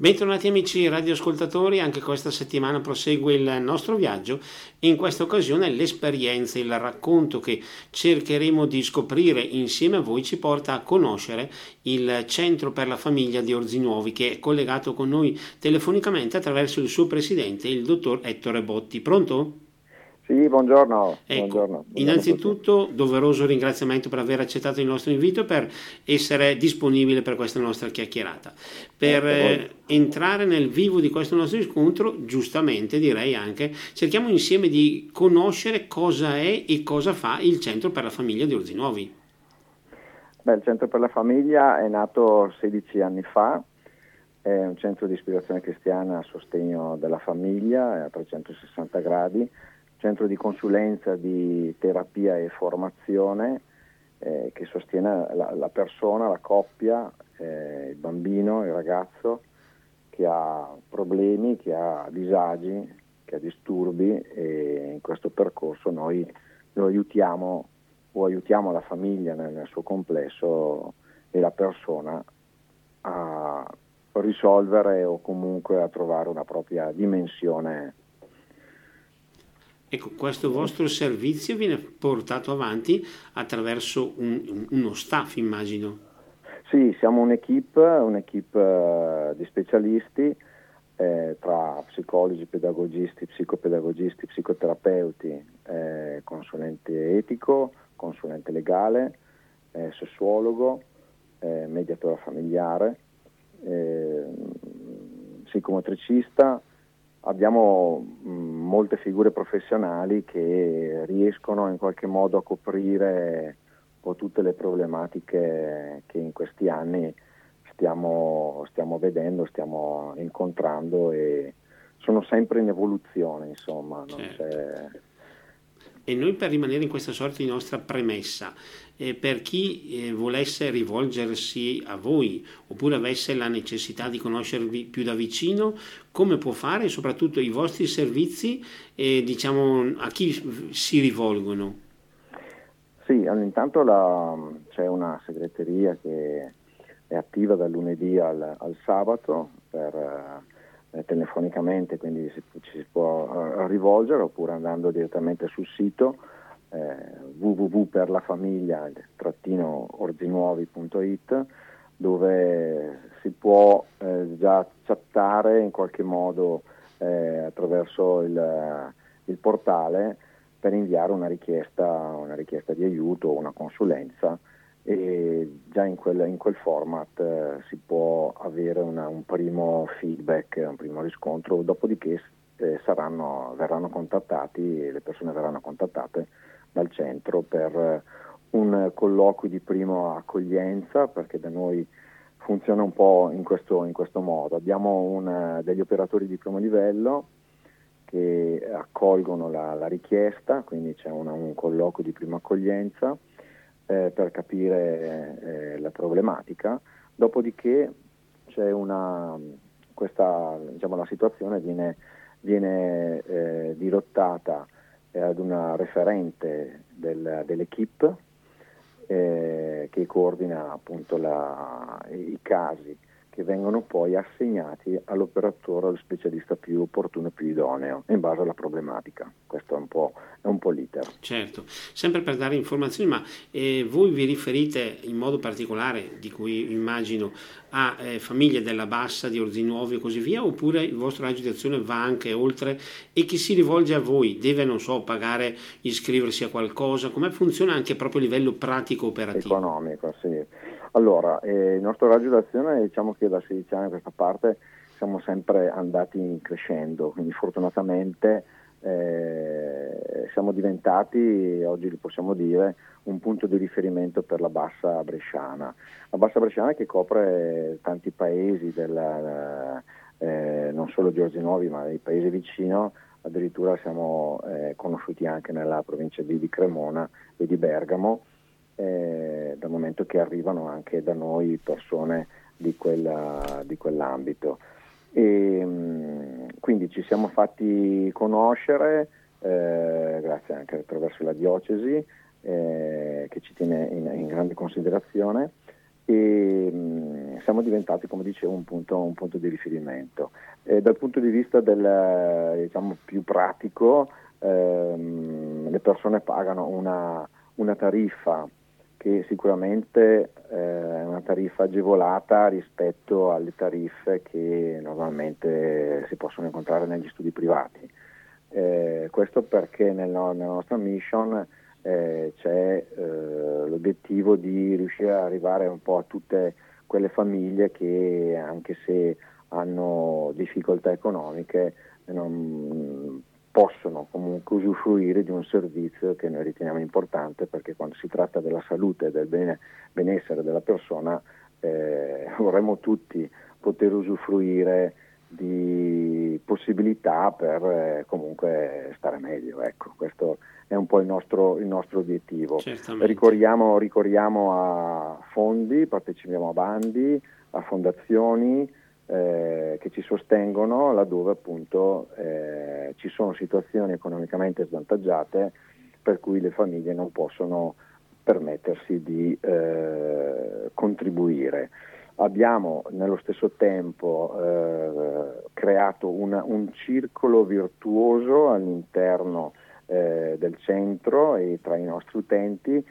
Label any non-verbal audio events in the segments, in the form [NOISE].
Bentornati amici radioascoltatori, anche questa settimana prosegue il nostro viaggio e in questa occasione l'esperienza, il racconto che cercheremo di scoprire insieme a voi ci porta a conoscere il Centro per la Famiglia di Orzinuovi che è collegato con noi telefonicamente attraverso il suo presidente, il dottor Ettore Botti. Pronto? Sì, buongiorno. Ecco, buongiorno. Innanzitutto doveroso ringraziamento per aver accettato il nostro invito e per essere disponibile per questa nostra chiacchierata. Per eh, entrare nel vivo di questo nostro incontro, giustamente direi anche, cerchiamo insieme di conoscere cosa è e cosa fa il Centro per la Famiglia di Orzinuovi. Beh, il Centro per la Famiglia è nato 16 anni fa, è un centro di ispirazione cristiana a sostegno della famiglia a 360 gradi centro di consulenza di terapia e formazione eh, che sostiene la, la, persona, la coppia, eh, il bambino, il ragazzo che ha problemi, che ha disagi, che ha disturbi e in questo percorso noi lo aiutiamo o aiutiamo la famiglia nel, nel suo complesso e la persona a risolvere o comunque a trovare una propria dimensione Ecco, questo vostro servizio viene portato avanti attraverso un, uno staff, immagino. Sì, siamo un'equipe, un'equipe uh, di specialisti eh, tra psicologi, pedagogisti, psicopedagogisti, psicoterapeuti, eh, consulente etico, consulente legale, eh, sessuologo, eh, mediatore familiare, eh, psicomotricista, abbiamo mh, molte figure professionali che riescono in qualche modo a coprire un po' tutte le problematiche che in questi anni stiamo, stiamo vedendo, stiamo incontrando e sono sempre in evoluzione, insomma. Certo. E noi per rimanere in questa sorta di nostra premessa, eh, per chi eh, volesse rivolgersi a voi oppure avesse la necessità di conoscervi più da vicino, come può fare e soprattutto i vostri servizi, eh, diciamo, a chi si rivolgono? Sì, intanto la, c'è una segreteria che è attiva dal lunedì al, al sabato per eh, eh, telefonicamente, quindi si, ci si può uh, rivolgere oppure andando direttamente sul sito eh, www.perlafamiglia-orzinuovi.it dove si può eh, già chattare in qualche modo eh, attraverso il, il, portale per inviare una richiesta, una richiesta di aiuto o una consulenza e già in quel, in quel format eh, si può avere una, un primo feedback, un primo riscontro, dopodiché eh, saranno, verranno contattati, le persone verranno contattate dal centro per un colloquio di prima accoglienza, perché da noi funziona un po' in questo, in questo modo. Abbiamo un, degli operatori di primo livello che accolgono la, la richiesta, quindi c'è una, un colloquio di prima accoglienza eh, per capire eh, la problematica, dopodiché c'è una, questa, diciamo, la situazione viene, viene eh, dirottata ad una referente del, dell'equipe eh, che coordina appunto la, i casi che vengono poi assegnati all'operatore o allo specialista più opportuno e più idoneo in base alla problematica. Questo è un po', è un po l'iter. Certo, sempre per dare informazioni, ma eh, voi vi riferite in modo particolare, di cui immagino, a eh, famiglie della Bassa, di Orzinuovi e così via, oppure il vostro raggio di azione va anche oltre e chi si rivolge a voi deve, non so, pagare, iscriversi a qualcosa? Come funziona anche proprio a livello pratico operativo? Economico, sì. Allora, eh, il nostro raggio d'azione diciamo che da 16 anni a questa parte siamo sempre andati crescendo, quindi fortunatamente eh, siamo diventati, oggi lo possiamo dire, un punto di riferimento per la bassa bresciana. La bassa bresciana che copre tanti paesi, della, eh, non solo di Orzinuovi ma dei paesi vicino, addirittura siamo eh, conosciuti anche nella provincia di, di Cremona e di Bergamo eh, dal momento che arrivano anche da noi persone di, quella, di quell'ambito. E, mm, quindi ci siamo fatti conoscere, eh, grazie anche attraverso la diocesi, eh, che ci tiene in, in grande considerazione, e mh, mm, siamo diventati, come dicevo, un punto, un punto di riferimento. E dal punto di vista del, diciamo, più pratico, ehm, le persone pagano una, una tariffa che sicuramente eh, è una tariffa agevolata rispetto alle tariffe che normalmente si possono incontrare negli studi privati. Eh, questo perché nel, nella nostra mission eh, c'è l'obiettivo di riuscire ad arrivare un po' a tutte quelle famiglie che anche se hanno difficoltà economiche non, possono comunque usufruire di un servizio che noi riteniamo importante perché quando si tratta della salute e del bene, benessere della persona eh, [LAUGHS] vorremmo tutti poter usufruire di possibilità per eh, comunque stare meglio. Ecco, questo è un po' il nostro, il nostro obiettivo. Ricorriamo, ricorriamo, a fondi, partecipiamo a bandi, a fondazioni eh, che ci sostengono laddove appunto eh, ci sono situazioni economicamente svantaggiate per cui le famiglie non possono permettersi di eh, contribuire abbiamo nello stesso tempo eh, creato una, un circolo virtuoso all'interno eh, del centro e tra i nostri utenti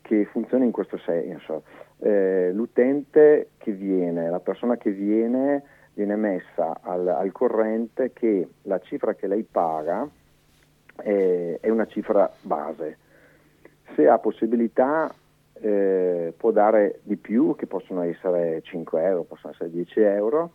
che funziona in questo senso. Eh, l'utente che viene, la persona che viene, viene messa al, al corrente che la cifra che lei paga è, è una cifra base. Se ha possibilità eh, può dare di più, che possono essere 5 euro, possono essere 10 euro,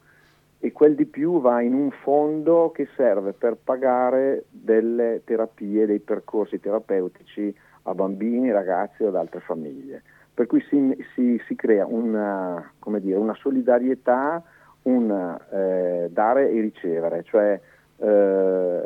e quel di più va in un fondo che serve per pagare delle terapie, dei percorsi terapeutici a bambini, ragazzi o ad altre famiglie. Per cui si, si, si crea una, dire, una, solidarietà, un eh, dare e ricevere, cioè eh,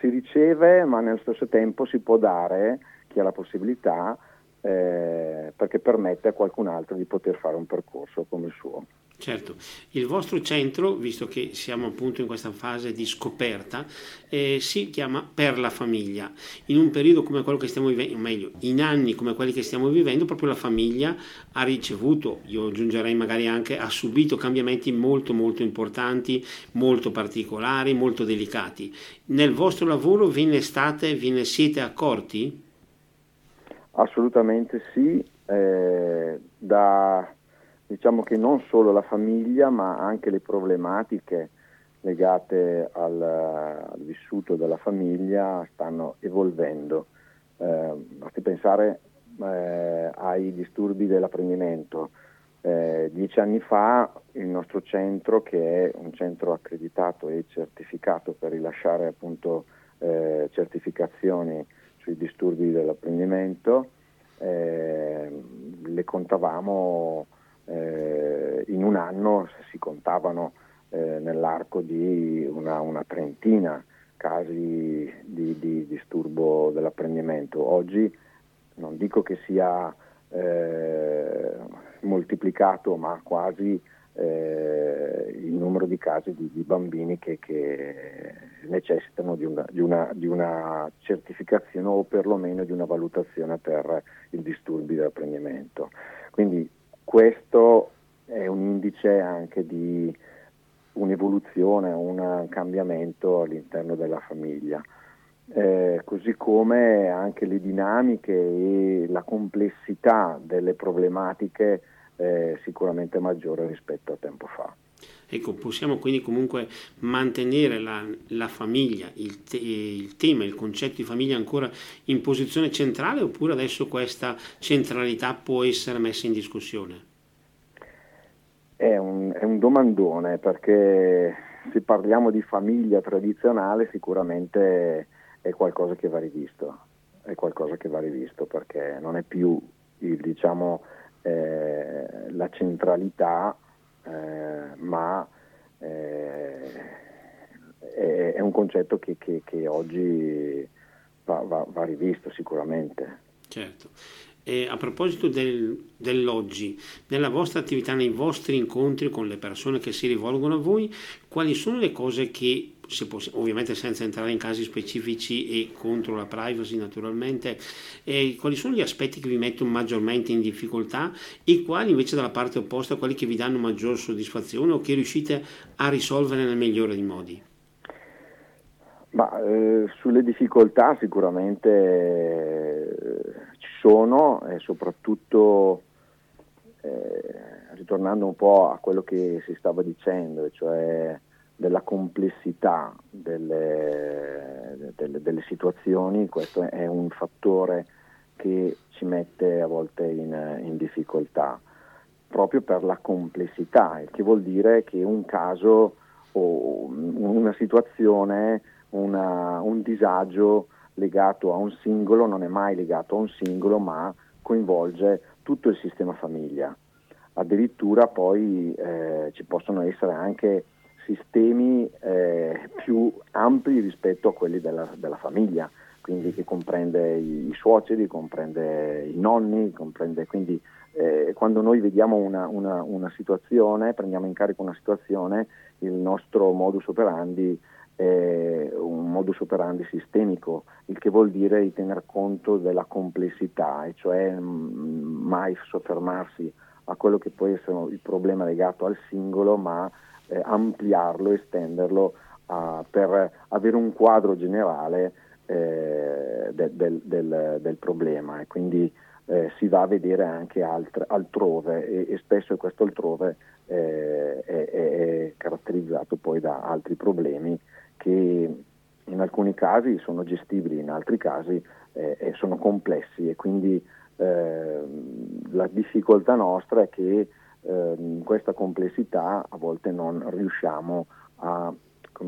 si riceve ma nello stesso tempo si può dare, chi ha la possibilità, eh, perché permette a qualcun altro di poter fare un percorso come il suo. Certo, il vostro centro, visto che siamo appunto in questa fase di scoperta, eh, si chiama Per la famiglia. In un periodo come quello che stiamo vivendo, meglio, in anni come quelli che stiamo vivendo, proprio la famiglia ha ricevuto, io aggiungerei magari anche, ha subito cambiamenti molto molto importanti, molto particolari, molto delicati. Nel vostro lavoro ve ne state, ve ne siete accorti? Assolutamente sì, eh, da, diciamo che non solo la famiglia ma anche le problematiche legate al, al vissuto della famiglia stanno evolvendo. Eh, basti pensare eh, ai disturbi dell'apprendimento. Eh, dieci anni fa il nostro centro, che è un centro accreditato e certificato per rilasciare appunto eh, certificazioni sui disturbi dell'apprendimento, eh, le contavamo eh, in un anno, si contavano eh, nell'arco di una, una trentina casi di, di, disturbo dell'apprendimento. Oggi non dico che sia eh, moltiplicato, ma quasi eh, il numero di casi di, di bambini che, che, necessitano di una, di, una, di una, certificazione o perlomeno di una valutazione per il disturbi dell'apprendimento. Quindi questo è un indice anche di un'evoluzione, un cambiamento all'interno della famiglia. Eh, così come anche le dinamiche e la complessità delle problematiche eh, sicuramente maggiore rispetto a tempo fa. Ecco, possiamo quindi comunque mantenere la, la famiglia, il, te, il, tema, il concetto di famiglia ancora in posizione centrale oppure adesso questa centralità può essere messa in discussione? È un, è un domandone perché se parliamo di famiglia tradizionale sicuramente è qualcosa che va rivisto, è qualcosa che va rivisto perché non è più il, diciamo, eh, la centralità, eh, ma eh, è, è, un concetto che, che, che oggi va, va, va, rivisto sicuramente. Certo. E a proposito del, dell'oggi, nella vostra attività, nei vostri incontri con le persone che si rivolgono a voi, quali sono le cose che ovviamente senza entrare in casi specifici e contro la privacy naturalmente, eh, quali sono gli aspetti che vi mettono maggiormente in difficoltà e quali invece dalla parte opposta, quelli che vi danno maggior soddisfazione o che riuscite a risolvere nel migliore dei modi? Ma, eh, sulle difficoltà sicuramente eh, sono e soprattutto eh, ritornando un po' a quello che si stava dicendo, cioè della complessità delle, delle, delle situazioni, questo è un fattore che ci mette a volte in, in difficoltà, proprio per la complessità, il che vuol dire che un caso o una situazione, una, un disagio legato a un singolo non è mai legato a un singolo, ma coinvolge tutto il sistema famiglia. Addirittura poi eh, ci possono essere anche sistemi eh, più ampi rispetto a quelli della, della, famiglia, quindi che comprende i, i suoceri, comprende i nonni, comprende quindi eh, quando noi vediamo una, una, una, situazione, prendiamo in carico una situazione, il nostro modus operandi è un modus operandi sistemico, il che vuol dire di tener conto della complessità, e cioè mh, mm, mai soffermarsi a quello che può essere il problema legato al singolo, ma eh, ampliarlo, estenderlo a, per avere un quadro generale eh, de, del, del, del, problema. E quindi eh, si va a vedere anche altre, altrove e, e, spesso questo altrove eh, è, è, caratterizzato poi da altri problemi che in alcuni casi sono gestibili, in altri casi eh, sono complessi e quindi eh, la difficoltà nostra è che eh, in questa complessità a volte non riusciamo a,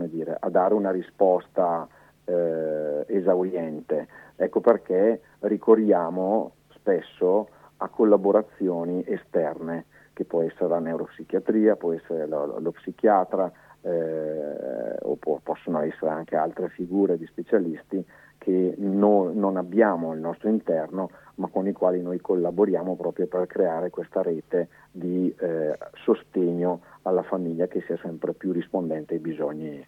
dire, a dare una risposta eh, esauriente. Ecco perché ricorriamo spesso a collaborazioni esterne, che può essere la neuropsichiatria, può essere lo, lo psichiatra, eh, o può, possono essere anche altre figure di specialisti che no, non abbiamo al nostro interno, ma con i quali noi collaboriamo proprio per creare questa rete di eh, sostegno alla famiglia che sia sempre più rispondente ai bisogni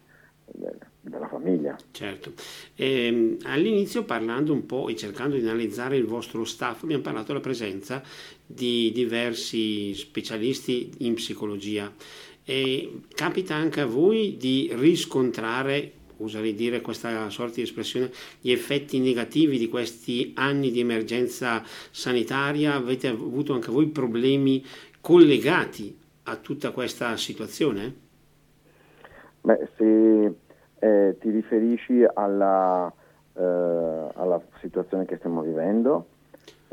della famiglia. Certo, e, ehm, all'inizio parlando un po' e cercando di analizzare il vostro staff abbiamo parlato della presenza di diversi specialisti in psicologia e capita anche a voi di riscontrare oserei dire questa sorta di espressione, gli effetti negativi di questi anni di emergenza sanitaria? Avete avuto anche voi problemi collegati a tutta questa situazione? Beh, se eh, ti riferisci alla, eh, alla situazione che stiamo vivendo,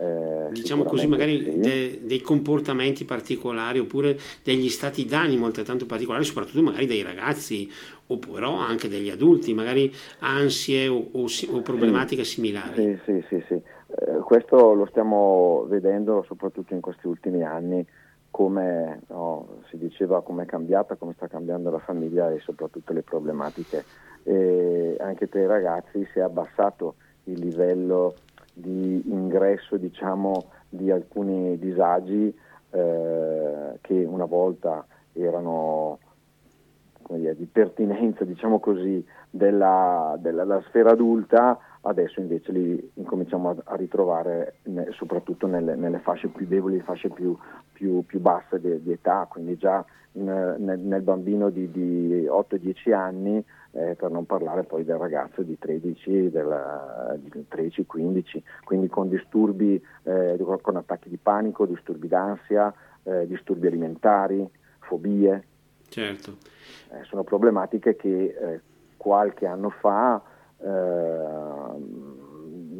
eh, diciamo così, magari sì. de, dei comportamenti particolari oppure degli stati d'animo altrettanto particolari, soprattutto magari dei ragazzi oppure anche degli adulti, magari ansie o, o, o problematiche sì. similari. Sì, sì, sì, sì. Eh, questo lo stiamo vedendo soprattutto in questi ultimi anni, come no, si diceva come è cambiata, come sta cambiando la famiglia e soprattutto le problematiche. E anche per i ragazzi si è abbassato il livello di ingresso diciamo, di alcuni disagi eh, che una volta erano dire, di pertinenza diciamo così, della, della, della, sfera adulta, adesso invece li incominciamo a, a ritrovare ne, soprattutto nelle, nelle, fasce più deboli, fasce più, più, più basse di, di, età, quindi già in, nel, nel, bambino di, di 8-10 anni eh, per non parlare poi del ragazzo di 13, della, di 13-15, quindi con disturbi, eh, con attacchi di panico, disturbi d'ansia, eh, disturbi alimentari, fobie. Certo. Eh, sono problematiche che eh, qualche anno fa eh,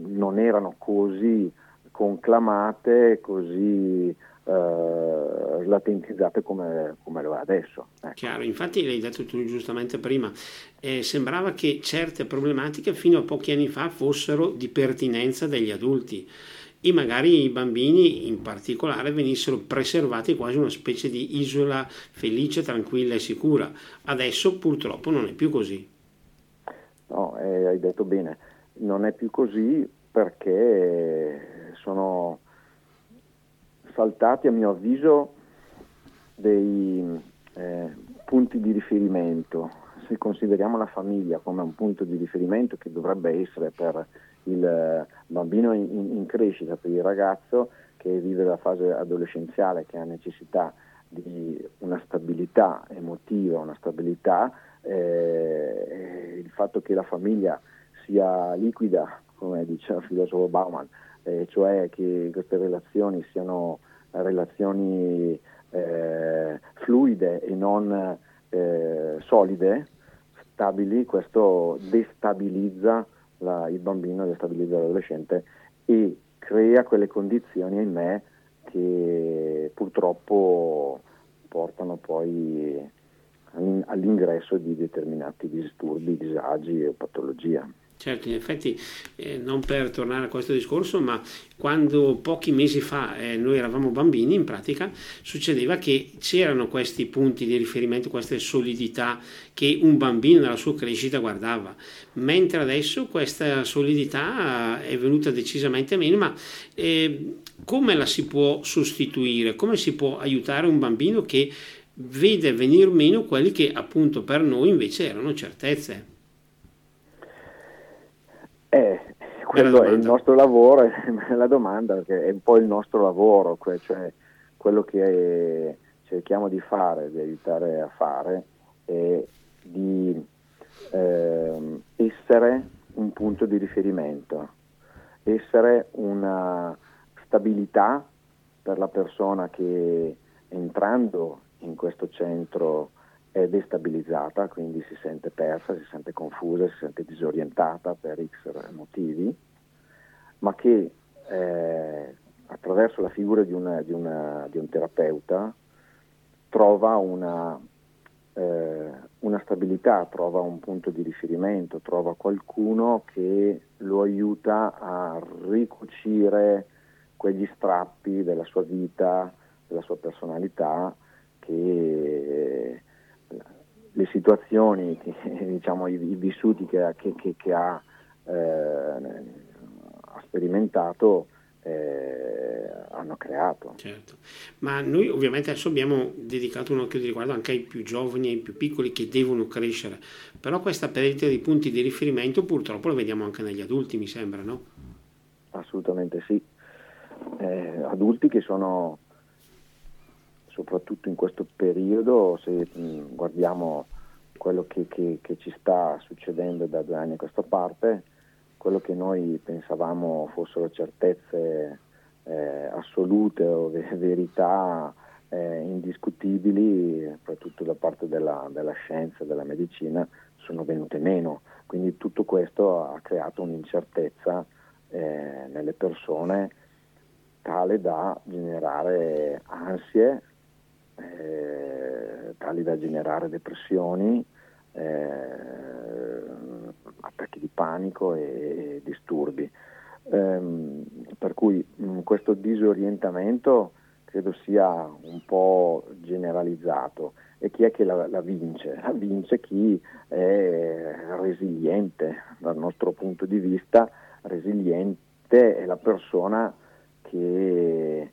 non erano così conclamate, così eh, latentizzate come, come, lo è adesso. Ecco. Chiaro, infatti l'hai detto tu giustamente prima, eh, sembrava che certe problematiche fino a pochi anni fa fossero di pertinenza degli adulti e magari i bambini in particolare venissero preservati quasi una specie di isola felice, tranquilla e sicura. Adesso purtroppo non è più così. No, eh, hai detto bene, non è più così perché sono saltati a mio avviso dei eh, punti di riferimento, se consideriamo la famiglia come un punto di riferimento che dovrebbe essere per il bambino in, in crescita, per il ragazzo che vive la fase adolescenziale, che ha necessità di una stabilità emotiva, una stabilità, eh, il fatto che la famiglia sia liquida, come dice il filosofo Bauman, eh, cioè che queste relazioni siano relazioni eh, fluide e non eh, solide, stabili, questo destabilizza la, il bambino, destabilizza l'adolescente e crea quelle condizioni in me che purtroppo portano poi all'ingresso di determinati disturbi, disagi o patologie. Certo, in effetti, eh, non per tornare a questo discorso, ma quando pochi mesi fa eh, noi eravamo bambini, in pratica, succedeva che c'erano questi punti di riferimento, queste solidità che un bambino nella sua crescita guardava, mentre adesso questa solidità è venuta decisamente meno, ma eh, come la si può sostituire? Come si può aiutare un bambino che vede venir meno quelli che appunto per noi invece erano certezze? Eh, quello è, il nostro lavoro, [LAUGHS] è la domanda, perché è un po' il nostro lavoro, cioè quello che cerchiamo di fare, di aiutare a fare, è di eh, essere un punto di riferimento, essere una stabilità per la persona che entrando in questo centro è destabilizzata, quindi si sente persa, si sente confusa, si sente disorientata per X motivi, ma che eh, attraverso la figura di, una, di, una, di un terapeuta trova una, eh, una, stabilità, trova un punto di riferimento, trova qualcuno che lo aiuta a ricucire quegli strappi della sua vita, della sua personalità le situazioni, che, [LAUGHS] diciamo, i, i, vissuti che, che, che ha, eh, ha, sperimentato eh, hanno creato. Certo, ma noi ovviamente adesso abbiamo dedicato un occhio di riguardo anche ai più giovani e ai più piccoli che devono crescere, però questa perdita di punti di riferimento purtroppo lo vediamo anche negli adulti, mi sembra, no? Assolutamente sì. Eh, adulti che sono soprattutto in questo periodo, se mh, guardiamo quello che, che, che, ci sta succedendo da due anni a questa parte, quello che noi pensavamo fossero certezze eh, assolute o verità eh, indiscutibili, soprattutto da parte della, della scienza e della medicina, sono venute meno. Quindi tutto questo ha creato un'incertezza eh, nelle persone tale da generare ansie, eh, tali da generare depressioni, eh, attacchi di panico e, e disturbi. Ehm, per cui mh, mm, questo disorientamento credo sia un po' generalizzato e chi è che la, la, vince? La vince chi è resiliente dal nostro punto di vista, resiliente è la persona che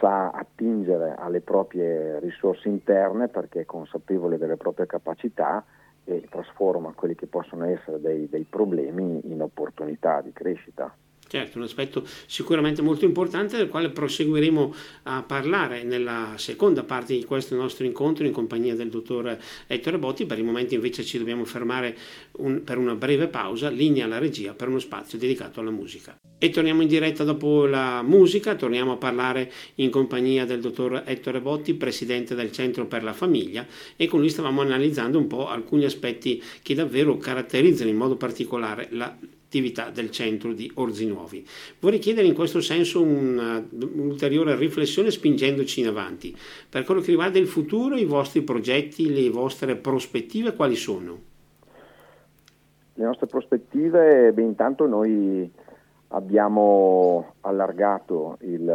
sa attingere alle proprie risorse interne perché è consapevole delle proprie capacità e trasforma quelli che possono essere dei, dei problemi in opportunità di crescita. Certo, un aspetto sicuramente molto importante del quale proseguiremo a parlare nella seconda parte di questo nostro incontro in compagnia del dottor Ettore Botti. Per il momento invece ci dobbiamo fermare un, per una breve pausa, linea alla regia per uno spazio dedicato alla musica. E torniamo in diretta dopo la musica, torniamo a parlare in compagnia del dottor Ettore Botti, presidente del Centro per la Famiglia e con lui stavamo analizzando un po' alcuni aspetti che davvero caratterizzano in modo particolare la attività del centro di Orzinuovi. Vorrei chiedere in questo senso un'ulteriore riflessione spingendoci in avanti. Per quello che riguarda il futuro, i vostri progetti, le vostre prospettive, quali sono? Le nostre prospettive, beh, intanto noi abbiamo allargato il,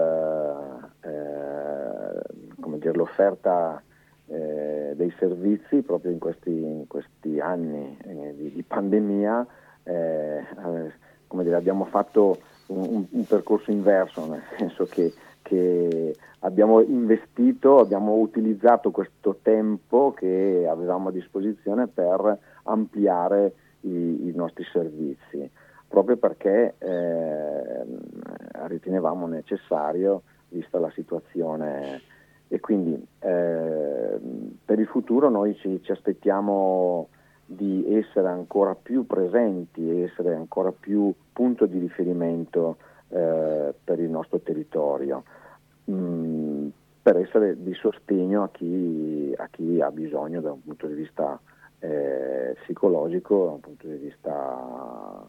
eh, dire, l'offerta eh, dei servizi proprio in questi, in questi anni eh, di, di pandemia eh, come dire, abbiamo fatto un, un, percorso inverso, nel [LAUGHS] senso che, che abbiamo investito, abbiamo utilizzato questo tempo che avevamo a disposizione per ampliare i, i nostri servizi, proprio perché eh, ritenevamo necessario, vista la situazione. E quindi eh, per il futuro noi ci, ci, aspettiamo di essere ancora più presenti, essere ancora più punto di riferimento eh, per il nostro territorio. Mm, per essere di sostegno a chi, a chi, ha bisogno da un punto di vista eh, psicologico, da un punto di vista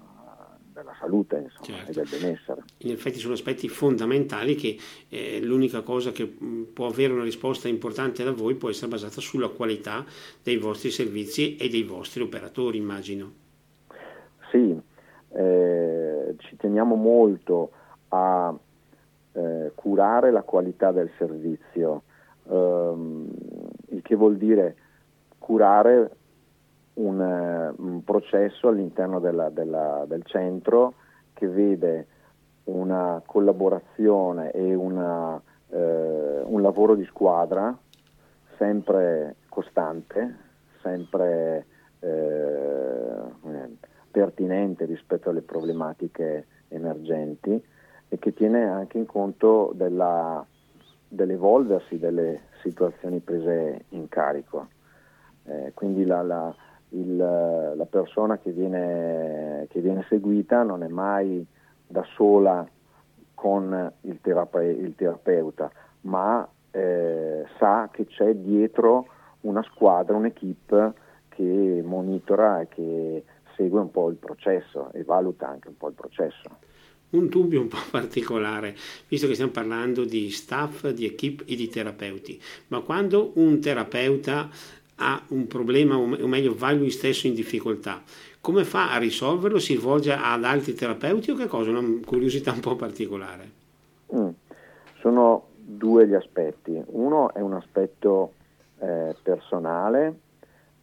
della salute insomma, certo. e del benessere. In effetti sono aspetti fondamentali che eh, l'unica cosa che mm, può avere una risposta importante da voi può essere basata sulla qualità dei vostri servizi e dei vostri operatori, immagino. Sì, eh, ci teniamo molto a eh, curare la qualità del servizio, ehm, il che vuol dire curare un, eh, un processo all'interno della, della, del centro che vede una collaborazione e una, eh, un lavoro di squadra sempre costante, sempre eh, pertinente rispetto alle problematiche emergenti e che tiene anche in conto della, dell'evolversi delle situazioni prese in carico. Eh, quindi la, la, il, la persona che viene, che viene, seguita non è mai da sola con il, terape, il terapeuta, ma eh, sa che c'è dietro una squadra, un'equipe che monitora e che segue un po' il processo e valuta anche un po' il processo. Un dubbio un po' [LAUGHS] particolare, visto che stiamo parlando di staff, di equip e di terapeuti, ma quando un terapeuta ha un problema, o meglio va lui stesso in difficoltà, come fa a risolverlo? Si rivolge ad altri terapeuti o che cosa? Una curiosità un po' particolare. Mm. Sono due gli aspetti. Uno è un aspetto eh, personale,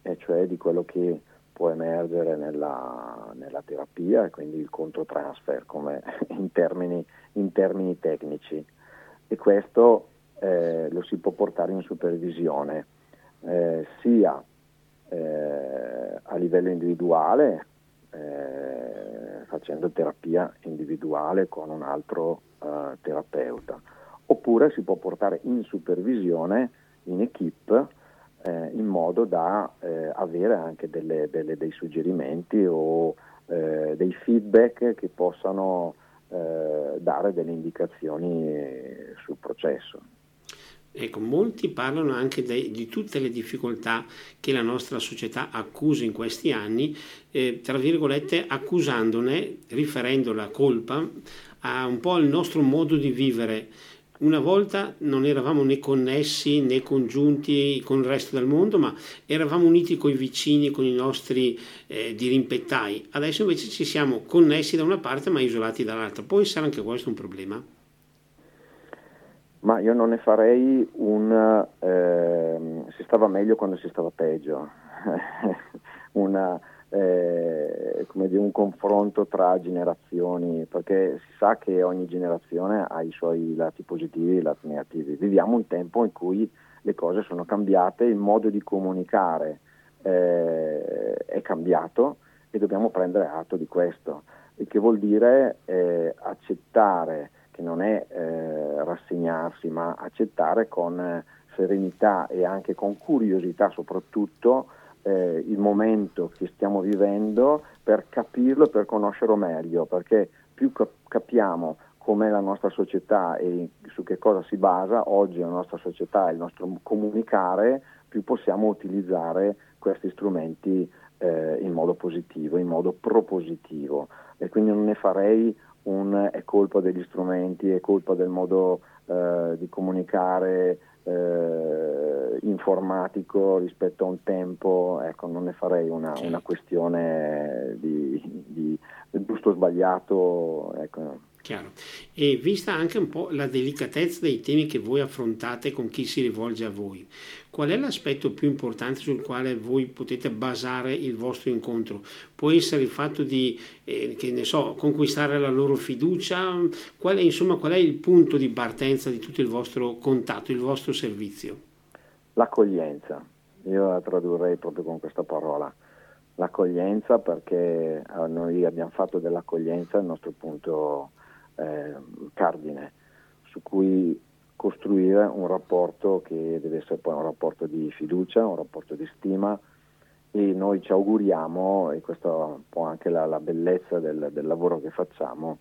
e cioè di quello che può emergere nella, nella terapia quindi il controtransfer come [LAUGHS] in termini, in termini tecnici e questo eh, lo si può portare in supervisione eh, sia eh, a livello individuale eh, facendo terapia individuale con un altro eh, terapeuta oppure si può portare in supervisione in equip eh, in modo da eh, avere anche delle, delle, dei suggerimenti o dei feedback che possano dare delle indicazioni sul processo. Ecco, molti parlano anche de, di tutte le difficoltà che la nostra società accusa in questi anni, eh, tra virgolette accusandone, riferendo la colpa a un po' al nostro modo di vivere una volta non eravamo né connessi né congiunti con il resto del mondo, ma eravamo uniti con i vicini, con i nostri eh, dirimpettai. Adesso invece ci siamo connessi da una parte ma isolati dall'altra. Può essere anche questo un problema? Ma io non ne farei un... Eh, si stava meglio quando si stava peggio. [LAUGHS] una eh, dire, un confronto tra generazioni, perché si sa che ogni generazione ha i suoi lati positivi e i lati negativi. Viviamo un tempo in cui le cose sono cambiate, il modo di comunicare eh, è cambiato e dobbiamo prendere atto di questo, il che vuol dire eh, accettare, che non è eh, rassegnarsi, ma accettare con serenità e anche con curiosità soprattutto eh, il momento che stiamo vivendo per capirlo e per conoscerlo meglio, perché più capiamo com'è la nostra società e su che cosa si basa oggi la nostra società e il nostro comunicare, più possiamo utilizzare questi strumenti eh, in modo positivo, in modo propositivo. E quindi non ne farei un è colpa degli strumenti, è colpa del modo eh, di comunicare, eh, informatico rispetto a un tempo, ecco, non ne farei una, una questione di, di, giusto o sbagliato. Ecco. Chiaro. E vista anche un po' la delicatezza dei temi che voi affrontate con chi si rivolge a voi, qual è l'aspetto più importante sul quale voi potete basare il vostro incontro? Può essere il fatto di, eh, che ne so, conquistare la loro fiducia? Qual è, insomma, qual è il punto di partenza di tutto il vostro contatto, il vostro servizio? L'accoglienza. Io la tradurrei proprio con questa parola l'accoglienza perché eh, noi abbiamo fatto dell'accoglienza il nostro punto eh, cardine su cui costruire un rapporto che deve essere poi un rapporto di fiducia, un rapporto di stima e noi ci auguriamo, e questa è un po' anche la, la bellezza del, del, lavoro che facciamo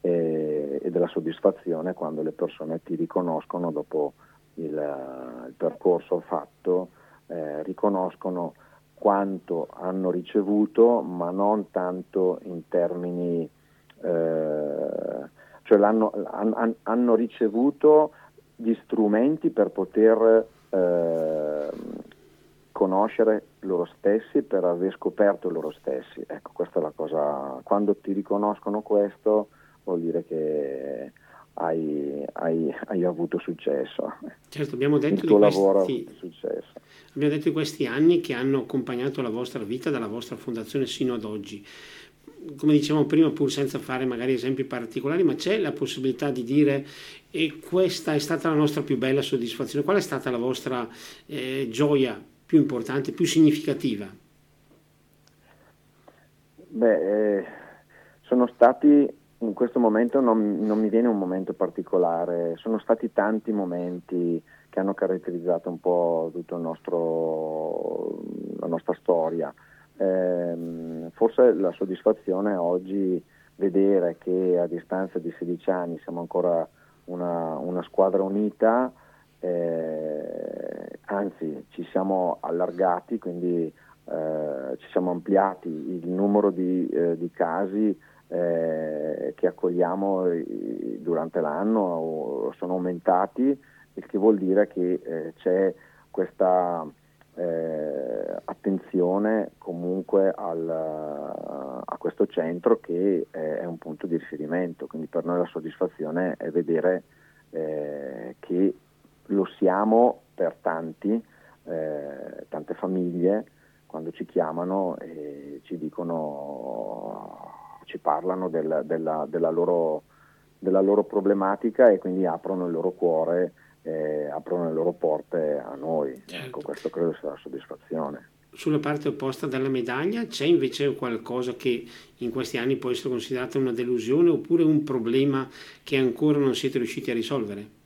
e, e, della soddisfazione quando le persone ti riconoscono dopo il, il percorso fatto, eh, riconoscono quanto hanno ricevuto, ma non tanto in termini, eh, cioè han, hanno ricevuto gli strumenti per poter eh, conoscere loro stessi, per aver scoperto loro stessi. Ecco, questa è la cosa, quando ti riconoscono questo vuol dire che hai, hai, hai avuto successo. Certo, abbiamo detto Il tuo di lavoro questi, è successo. Abbiamo detto di questi anni che hanno accompagnato la vostra vita dalla vostra fondazione sino ad oggi. Come dicevamo prima, pur senza fare magari esempi particolari, ma c'è la possibilità di dire e questa è stata la nostra più bella soddisfazione, qual è stata la vostra eh, gioia più importante, più significativa? Beh, eh, sono stati in questo momento non, non, mi viene un momento particolare, sono stati tanti momenti che hanno caratterizzato un po' tutta la nostra storia. Eh, forse la soddisfazione oggi vedere che a distanza di 16 anni siamo ancora una, una squadra unita, eh, anzi ci siamo allargati, quindi eh, ci siamo ampliati il numero di, eh, di casi eh, che accogliamo eh, durante l'anno sono aumentati, il che vuol dire che eh, c'è questa attenzione comunque al, a questo centro che è un punto di riferimento, quindi per noi la soddisfazione è vedere eh, che lo siamo per tanti, eh, tante famiglie quando ci chiamano e ci dicono ci parlano del, della, della, loro, della, loro, problematica e quindi aprono il loro cuore, aprono le loro porte a noi. Certo. Ecco, questo credo sia la soddisfazione. Sulla parte opposta della medaglia c'è invece qualcosa che in questi anni può essere considerato una delusione oppure un problema che ancora non siete riusciti a risolvere?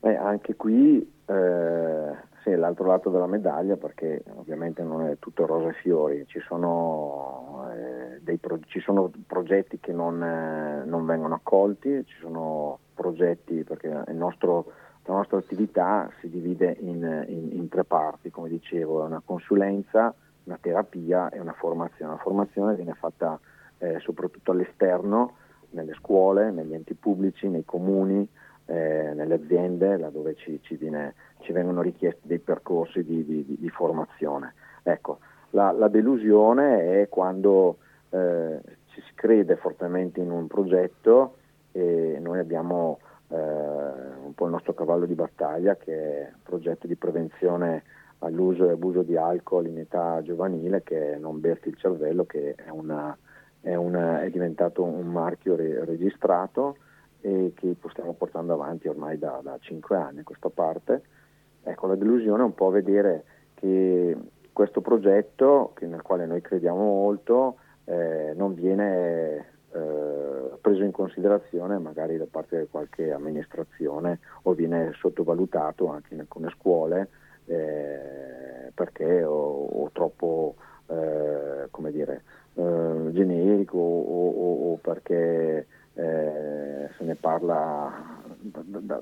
Eh, anche qui eh, sì, l'altro lato della medaglia perché ovviamente non è tutto rose e fiori, ci sono, eh, pro- ci sono progetti che non, eh, non, vengono accolti, ci sono progetti perché nostro, la nostra attività si divide in, in, in, tre parti, come dicevo, una consulenza, una terapia e una formazione. La formazione viene fatta eh, soprattutto all'esterno, nelle scuole, negli enti pubblici, nei comuni, eh, nelle aziende, laddove ci, ci, viene, ci, vengono richiesti dei percorsi di, di, di formazione. Ecco, la, la, delusione è quando eh, ci si crede fortemente in un progetto e noi abbiamo eh, un po' il nostro cavallo di battaglia che è il progetto di prevenzione all'uso e abuso di alcol in età giovanile che è Non berti il cervello che è, una, è, una, è diventato un marchio re, registrato e che stiamo portando avanti ormai da, da 5 anni a questa parte. Ecco, la delusione è un po' vedere che questo progetto, nel quale noi crediamo molto, eh, non viene eh, preso in considerazione magari da parte di qualche amministrazione o viene sottovalutato anche in alcune scuole eh, perché o, o troppo eh, come dire, eh, generico o, o, o perché eh, se ne parla da, da,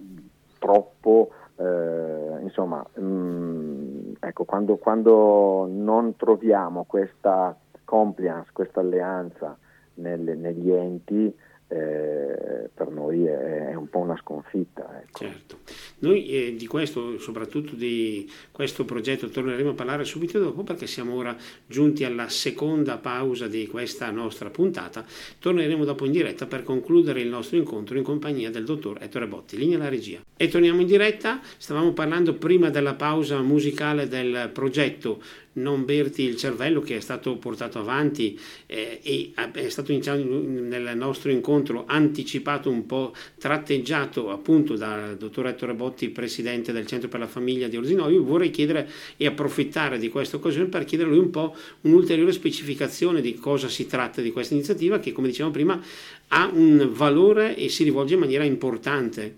troppo, eh, insomma, mh, mm, ecco, quando, quando, non troviamo questa compliance, questa alleanza negli enti, eh, per noi è, è, un po' una sconfitta. Ecco. Certo. Noi eh, di questo, soprattutto di questo progetto, torneremo a parlare subito dopo perché siamo ora giunti alla seconda pausa di questa nostra puntata. Torneremo dopo in diretta per concludere il nostro incontro in compagnia del dottor Ettore Botti. Linea alla regia. E torniamo in diretta. Stavamo parlando prima della pausa musicale del progetto non berti il cervello che è stato portato avanti eh, e è stato nel nostro incontro anticipato un po' tratteggiato appunto dal dottor Ettore Botti, presidente del Centro per la Famiglia di Orsinovio, vorrei chiedere e approfittare di questa occasione per chiedere a lui un po' un'ulteriore specificazione di cosa si tratta di questa iniziativa che come dicevamo prima ha un valore e si rivolge in maniera importante.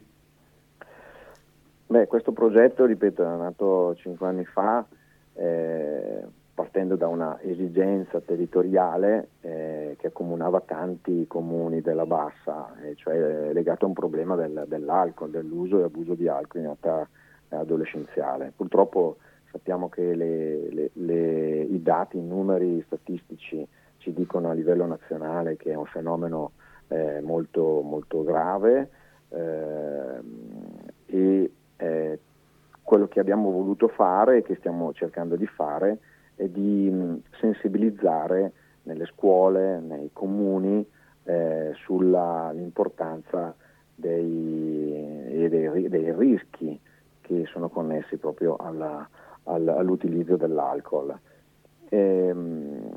Beh, questo progetto, ripeto, è nato cinque anni fa eh, partendo da una esigenza territoriale eh, che accomunava tanti comuni della bassa, eh, cioè legato a un problema del, dell'alcol, dell'uso e abuso di alcol in età adolescenziale. Purtroppo sappiamo che le, le, le, i dati, i numeri statistici ci dicono a livello nazionale che è un fenomeno eh, molto, molto grave eh, e eh, quello che abbiamo voluto fare e che stiamo cercando di fare è di sensibilizzare nelle scuole, nei comuni eh, sull'importanza dei, dei, dei, rischi che sono connessi proprio alla, all'utilizzo dell'alcol. E, ehm,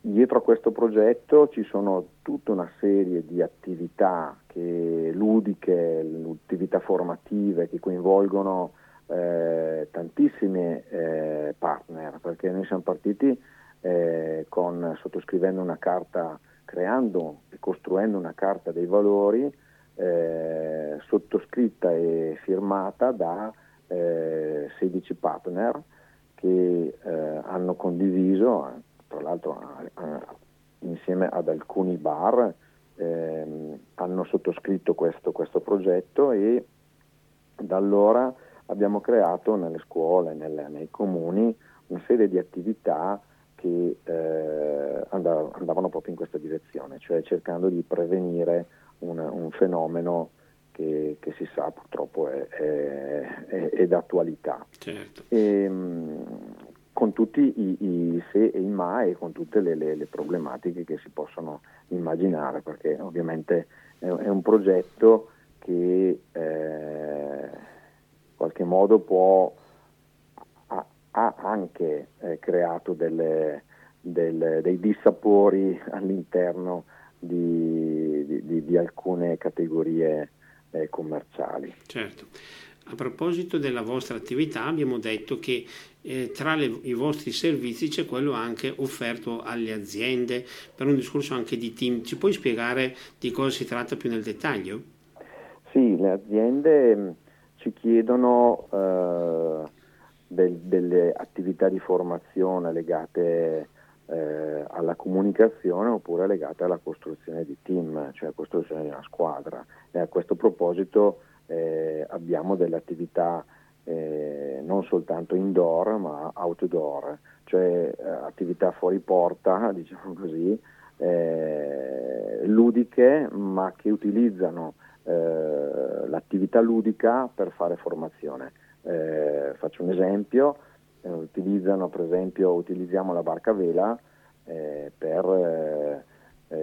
dietro a questo progetto ci sono tutta una serie di attività che, ludiche, attività formative che coinvolgono eh, tantissimi eh, partner, perché noi siamo partiti eh, con, sottoscrivendo una carta, creando e costruendo una carta dei valori eh, sottoscritta e firmata da 16 eh, partner che hanno condiviso, tra l'altro insieme ad alcuni bar, ehm, hanno sottoscritto questo, questo progetto e da allora abbiamo creato nelle scuole, nelle, nei comuni, una serie di attività che eh, andavano proprio in questa direzione, cioè cercando di prevenire un, un fenomeno che, che, si sa purtroppo è, è, è, è d'attualità. Certo. E, mh, con tutti i, i, se e i ma e con tutte le, le, le, problematiche che si possono immaginare, perché ovviamente è, un progetto che eh, qualche modo può, ha, ha anche eh, creato delle, del, dei dissapori all'interno di, di, di alcune categorie eh, commerciali. Certo. A proposito della vostra attività abbiamo detto che eh, tra le, i vostri servizi c'è quello anche offerto alle aziende per un discorso anche di team. Ci puoi spiegare di cosa si tratta più nel dettaglio? Sì, le aziende ci chiedono eh, del, delle attività di formazione legate eh, alla comunicazione oppure legate alla costruzione di team, cioè costruzione di una squadra. E a questo proposito eh, abbiamo delle attività eh, non soltanto indoor ma outdoor, cioè eh, attività fuori porta, [LAUGHS] diciamo così, eh, ludiche ma che utilizzano eh, l'attività ludica per fare formazione. Eh, faccio un esempio, eh, utilizzano per esempio, utilizziamo la barca a vela eh, per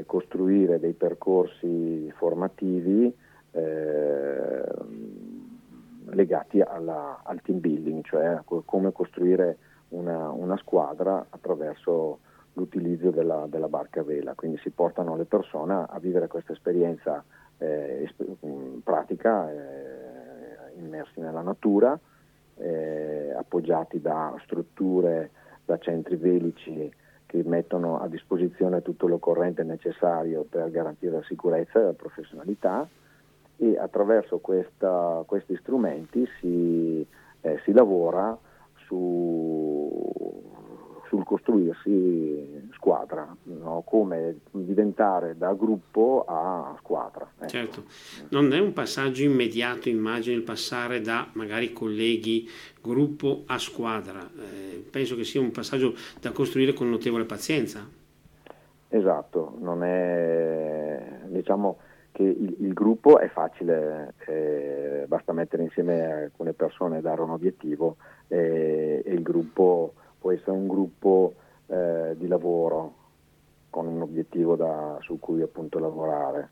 costruire dei percorsi formativi legati alla, al team building, cioè come costruire una, una squadra attraverso l'utilizzo della, della, barca a vela. Quindi si portano le persone a vivere questa esperienza eh, mm, pratica, eh, immersi nella natura, eh, appoggiati da strutture, da centri velici che mettono a disposizione tutto l'occorrente necessario per garantire la sicurezza e la professionalità e attraverso questa, questi strumenti si, eh, si lavora su, sul costruirsi squadra, no? come diventare da gruppo a squadra. Ecco. Certo, non è un passaggio immediato, immagino, il passare da magari colleghi, gruppo a squadra, eh, penso che sia un passaggio da costruire con notevole pazienza. Esatto, non è, diciamo che il, il gruppo è facile, eh, basta mettere insieme alcune persone e dare un obiettivo eh, e il gruppo può essere un gruppo eh, di lavoro con un obiettivo da, su cui appunto lavorare.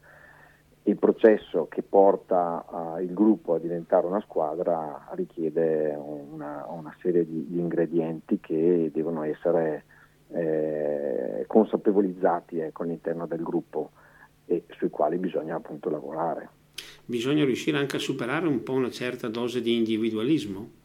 Il processo che porta uh, il gruppo a diventare una squadra richiede una, una serie di, di, ingredienti che devono essere eh, consapevolizzati ecco, all'interno del gruppo e sui quali bisogna appunto lavorare. Bisogna riuscire anche a superare un po' una certa dose di individualismo?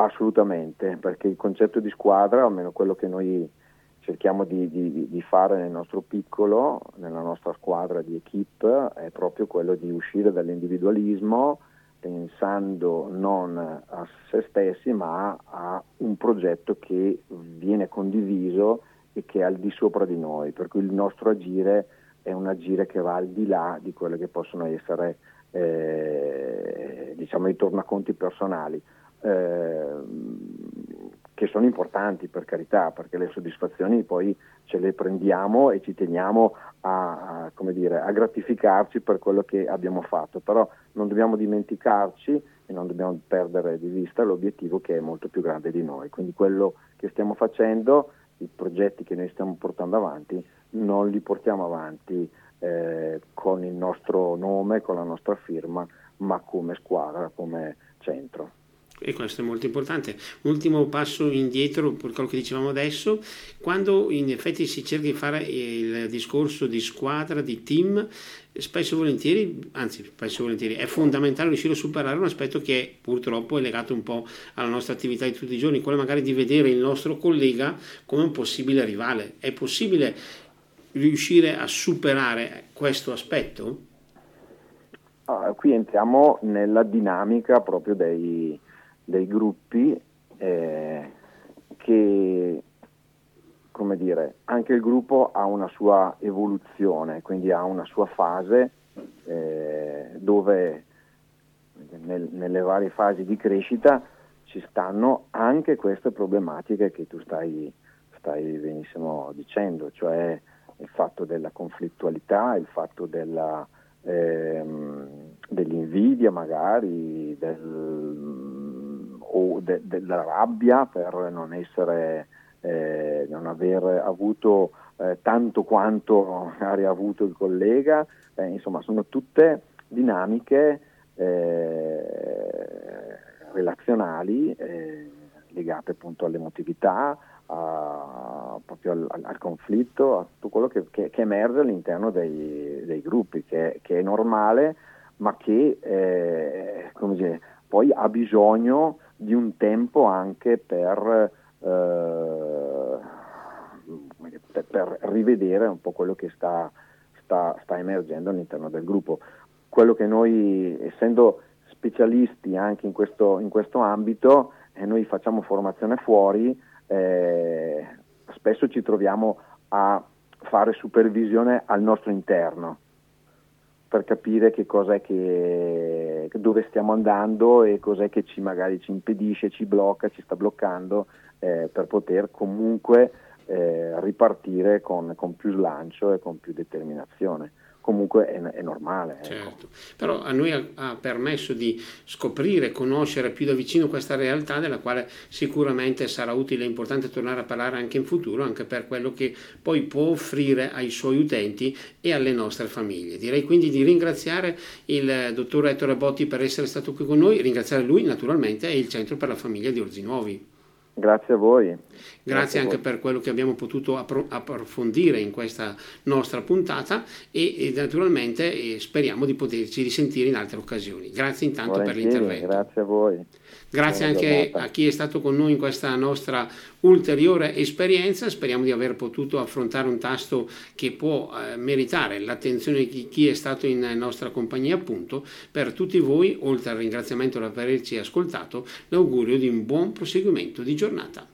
Assolutamente, perché il concetto di squadra, almeno quello che noi cerchiamo di, di, di, fare nel nostro piccolo, nella nostra squadra di equip, è proprio quello di uscire dall'individualismo pensando non a se stessi ma a un progetto che viene condiviso e che è al di sopra di noi, per cui il nostro agire è un agire che va al di là di quelle che possono essere eh, diciamo i tornaconti personali. Eh, che sono importanti per carità, perché le soddisfazioni poi ce le prendiamo e ci teniamo a, a, dire, a, gratificarci per quello che abbiamo fatto, però non dobbiamo dimenticarci e non dobbiamo perdere di vista l'obiettivo che è molto più grande di noi, quindi quello che stiamo facendo, i progetti che noi stiamo portando avanti, non li portiamo avanti eh, con il nostro nome, con la nostra firma, ma come squadra, come centro e questo è molto importante. Ultimo passo indietro per quello che dicevamo adesso, quando in effetti si cerca di fare il discorso di squadra, di team, spesso e volentieri, anzi spesso e volentieri, è fondamentale riuscire a superare un aspetto che purtroppo è legato un po' alla nostra attività di tutti i giorni, quello magari di vedere il nostro collega come un possibile rivale. È possibile riuscire a superare questo aspetto? Ah, qui entriamo nella dinamica proprio dei, dei gruppi eh, che, come dire, anche il gruppo ha una sua evoluzione, quindi ha una sua fase eh, dove nel, nelle varie fasi di crescita ci stanno anche queste problematiche che tu stai, stai benissimo dicendo, cioè il fatto della conflittualità, il fatto della, ehm, dell'invidia magari, del, o de, della rabbia per non essere eh, non aver avuto eh, tanto quanto [LAUGHS] magari ha avuto il collega, eh, insomma sono tutte dinamiche eh, relazionali eh, legate appunto all'emotività, a, proprio al, al, conflitto, a tutto quello che, che, che emerge all'interno dei, dei gruppi, che, che, è normale ma che eh, dire, poi ha bisogno di un tempo anche per, eh, per, rivedere un po' quello che sta, sta, sta, emergendo all'interno del gruppo. Quello che noi, essendo specialisti anche in questo, in questo ambito, e noi facciamo formazione fuori, eh, spesso ci troviamo a fare supervisione al nostro interno per capire che cos'è che, dove stiamo andando e cos'è che ci magari ci impedisce, ci blocca, ci sta bloccando eh, per poter comunque eh, ripartire con, con più slancio e con più determinazione comunque è, è normale. Ecco. Certo. Però a noi ha, ha, permesso di scoprire, conoscere più da vicino questa realtà della quale sicuramente sarà utile e importante tornare a parlare anche in futuro, anche per quello che poi può offrire ai suoi utenti e alle nostre famiglie. Direi quindi di ringraziare il dottor Ettore Botti per essere stato qui con noi, ringraziare lui naturalmente e il Centro per la Famiglia di Orzinuovi. Grazie a voi. Grazie, Grazie anche voi. per quello che abbiamo potuto approfondire in questa nostra puntata e, e naturalmente e speriamo di poterci risentire in altre occasioni. Grazie intanto per l'intervento. Grazie a voi. Grazie anche a chi è stato con noi in questa nostra ulteriore esperienza. Speriamo di aver potuto affrontare un tasto che può eh, meritare l'attenzione di chi è stato in nostra compagnia. Appunto, per tutti voi, oltre al ringraziamento per averci ascoltato, l'augurio di un buon proseguimento di giornata.